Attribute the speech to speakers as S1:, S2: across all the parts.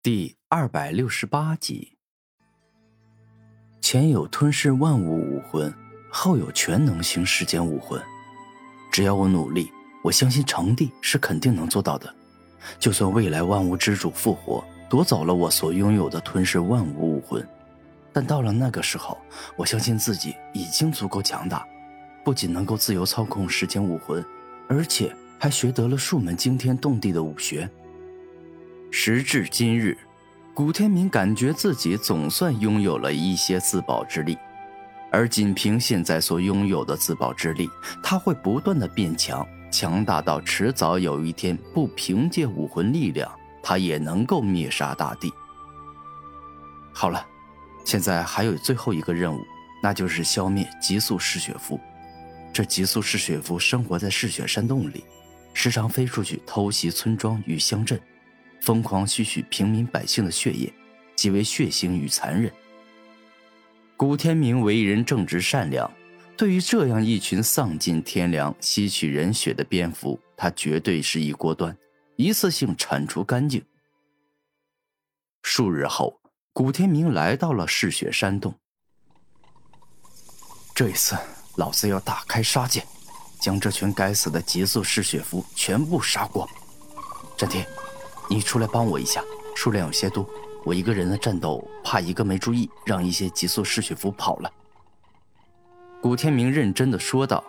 S1: 第二百六十八集。前有吞噬万物武魂，后有全能型世间武魂。只要我努力，我相信成帝是肯定能做到的。就算未来万物之主复活，夺走了我所拥有的吞噬万物武魂，但到了那个时候，我相信自己已经足够强大，不仅能够自由操控世间武魂，而且还学得了数门惊天动地的武学。时至今日，古天明感觉自己总算拥有了一些自保之力，而仅凭现在所拥有的自保之力，他会不断的变强，强大到迟早有一天，不凭借武魂力量，他也能够灭杀大地。好了，现在还有最后一个任务，那就是消灭极速嗜血符。这极速嗜血符生活在嗜血山洞里，时常飞出去偷袭村庄与乡镇。疯狂吸取平民百姓的血液，极为血腥与残忍。古天明为人正直善良，对于这样一群丧尽天良、吸取人血的蝙蝠，他绝对是一锅端，一次性铲除干净。数日后，古天明来到了嗜血山洞。这一次，老子要大开杀戒，将这群该死的极速嗜血蝠全部杀光。战天。你出来帮我一下，数量有些多，我一个人的战斗怕一个没注意，让一些极速嗜血符跑了。古天明认真的说道：“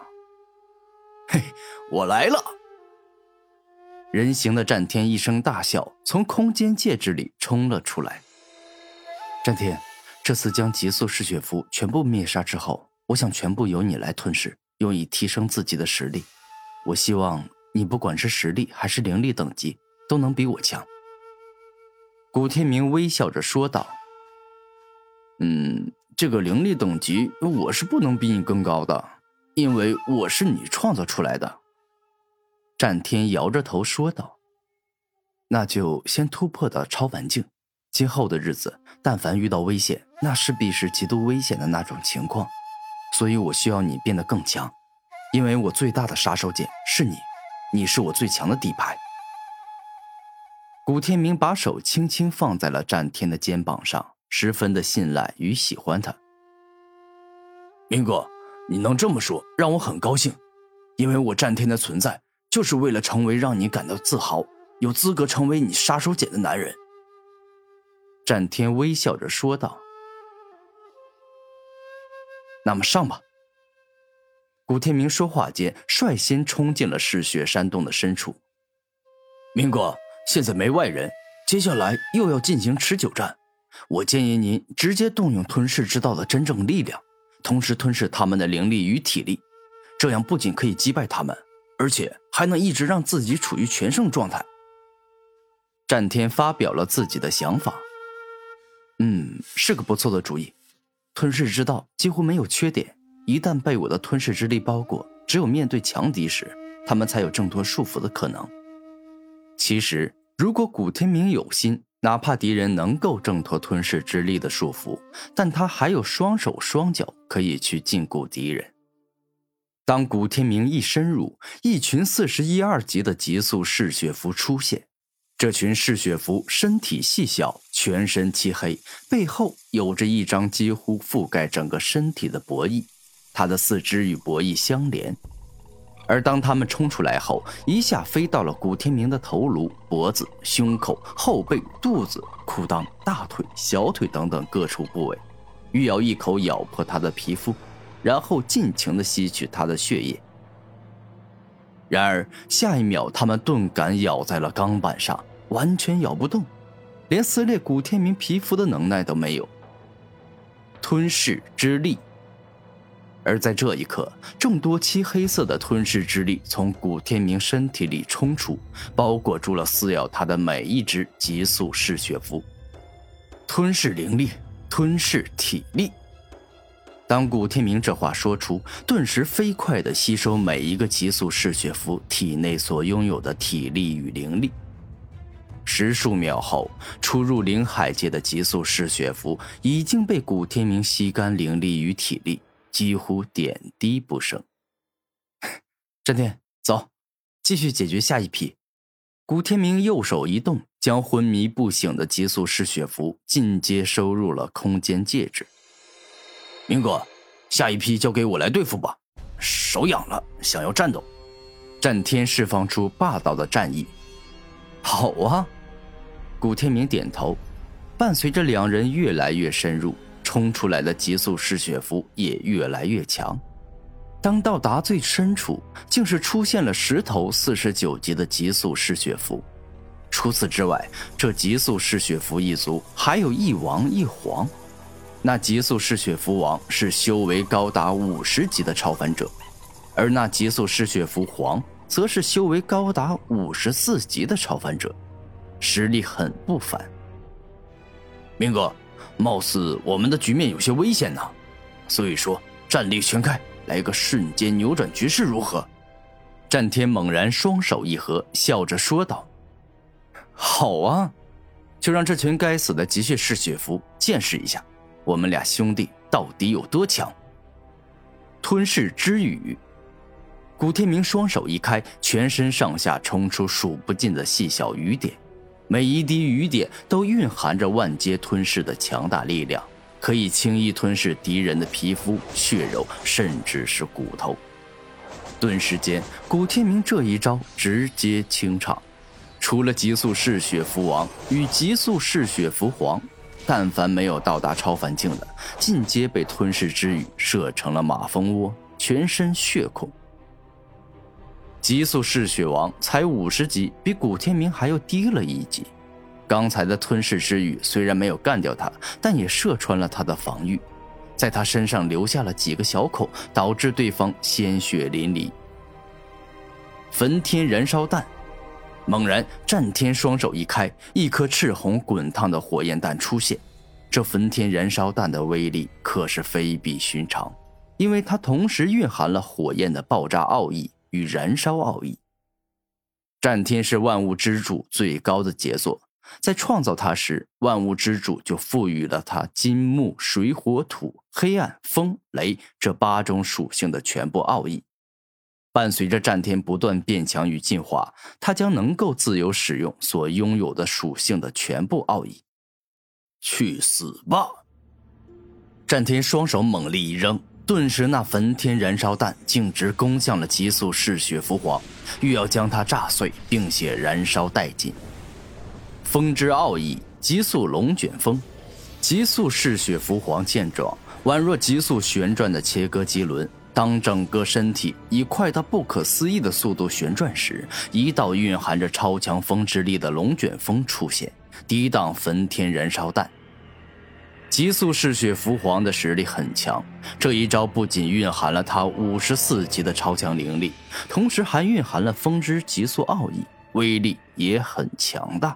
S2: 嘿，我来了！”
S1: 人形的战天一声大笑，从空间戒指里冲了出来。战天，这次将极速嗜血符全部灭杀之后，我想全部由你来吞噬，用以提升自己的实力。我希望你不管是实力还是灵力等级。都能比我强。
S2: 古天明微笑着说道：“嗯，这个灵力等级我是不能比你更高的，因为我是你创造出来的。”
S1: 战天摇着头说道：“那就先突破到超凡境。今后的日子，但凡遇到危险，那势必是极度危险的那种情况，所以我需要你变得更强，因为我最大的杀手锏是你，你是我最强的底牌。”古天明把手轻轻放在了战天的肩膀上，十分的信赖与喜欢他。
S2: 明哥，你能这么说，让我很高兴，因为我战天的存在，就是为了成为让你感到自豪、有资格成为你杀手锏的男人。
S1: 战天微笑着说道：“那么上吧。”古天明说话间，率先冲进了嗜血山洞的深处。
S2: 明哥。现在没外人，接下来又要进行持久战。我建议您直接动用吞噬之道的真正力量，同时吞噬他们的灵力与体力，这样不仅可以击败他们，而且还能一直让自己处于全胜状态。
S1: 战天发表了自己的想法，嗯，是个不错的主意。吞噬之道几乎没有缺点，一旦被我的吞噬之力包裹，只有面对强敌时，他们才有挣脱束缚的可能。其实。如果古天明有心，哪怕敌人能够挣脱吞噬之力的束缚，但他还有双手双脚可以去禁锢敌人。当古天明一深入，一群四十一二级的极速嗜血符出现。这群嗜血符身体细小，全身漆黑，背后有着一张几乎覆盖整个身体的薄翼，它的四肢与薄翼相连。而当他们冲出来后，一下飞到了古天明的头颅、脖子、胸口、后背、肚子、裤裆、大腿、小腿等等各处部位，欲要一口咬破他的皮肤，然后尽情的吸取他的血液。然而下一秒，他们顿感咬在了钢板上，完全咬不动，连撕裂古天明皮肤的能耐都没有。吞噬之力。而在这一刻，众多漆黑色的吞噬之力从古天明身体里冲出，包裹住了撕咬他的每一只极速嗜血符。吞噬灵力，吞噬体力。当古天明这话说出，顿时飞快地吸收每一个极速嗜血符体内所拥有的体力与灵力。十数秒后，出入灵海界的极速嗜血符已经被古天明吸干灵力与体力。几乎点滴不剩。战天，走，继续解决下一批。古天明右手一动，将昏迷不醒的极速嗜血符进阶收入了空间戒指。
S2: 明哥，下一批交给我来对付吧，手痒了，想要战斗。
S1: 战天释放出霸道的战意。好啊，古天明点头。伴随着两人越来越深入，冲出来的极速嗜血符也越来越强。当到达最深处，竟是出现了十头四十九级的极速嗜血符。除此之外，这极速嗜血符一族还有一王一皇。那极速嗜血符王是修为高达五十级的超凡者，而那极速嗜血符皇则是修为高达五十四级的超凡者，实力很不凡。
S2: 明哥，貌似我们的局面有些危险呢，所以说战力全开，来个瞬间扭转局势如何？
S1: 战天猛然双手一合，笑着说道：“好啊，就让这群该死的极血嗜血符见识一下，我们俩兄弟到底有多强。”吞噬之雨，古天明双手一开，全身上下冲出数不尽的细小雨点。每一滴雨点都蕴含着万阶吞噬的强大力量，可以轻易吞噬敌人的皮肤、血肉，甚至是骨头。顿时间，古天明这一招直接清场。除了极速嗜血符王与极速嗜血符皇，但凡没有到达超凡境的，尽皆被吞噬之雨射成了马蜂窝，全身血孔。极速嗜血王才五十级，比古天明还要低了一级。刚才的吞噬之雨虽然没有干掉他，但也射穿了他的防御，在他身上留下了几个小孔，导致对方鲜血淋漓。焚天燃烧弹，猛然，战天双手一开，一颗赤红滚烫的火焰弹出现。这焚天燃烧弹的威力可是非比寻常，因为它同时蕴含了火焰的爆炸奥义。与燃烧奥义，战天是万物之主最高的杰作，在创造它时，万物之主就赋予了它金木水火土黑暗风雷这八种属性的全部奥义。伴随着战天不断变强与进化，他将能够自由使用所拥有的属性的全部奥义。
S2: 去死吧！
S1: 战天双手猛力一扔。顿时，那焚天燃烧弹径直攻向了极速嗜血符皇，欲要将它炸碎，并且燃烧殆尽。风之奥义，极速龙卷风。极速嗜血符皇见状，宛若急速旋转的切割机轮。当整个身体以快到不可思议的速度旋转时，一道蕴含着超强风之力的龙卷风出现，抵挡焚天燃烧弹。极速嗜血符皇的实力很强，这一招不仅蕴含了他五十四级的超强灵力，同时还蕴含了风之极速奥义，威力也很强大。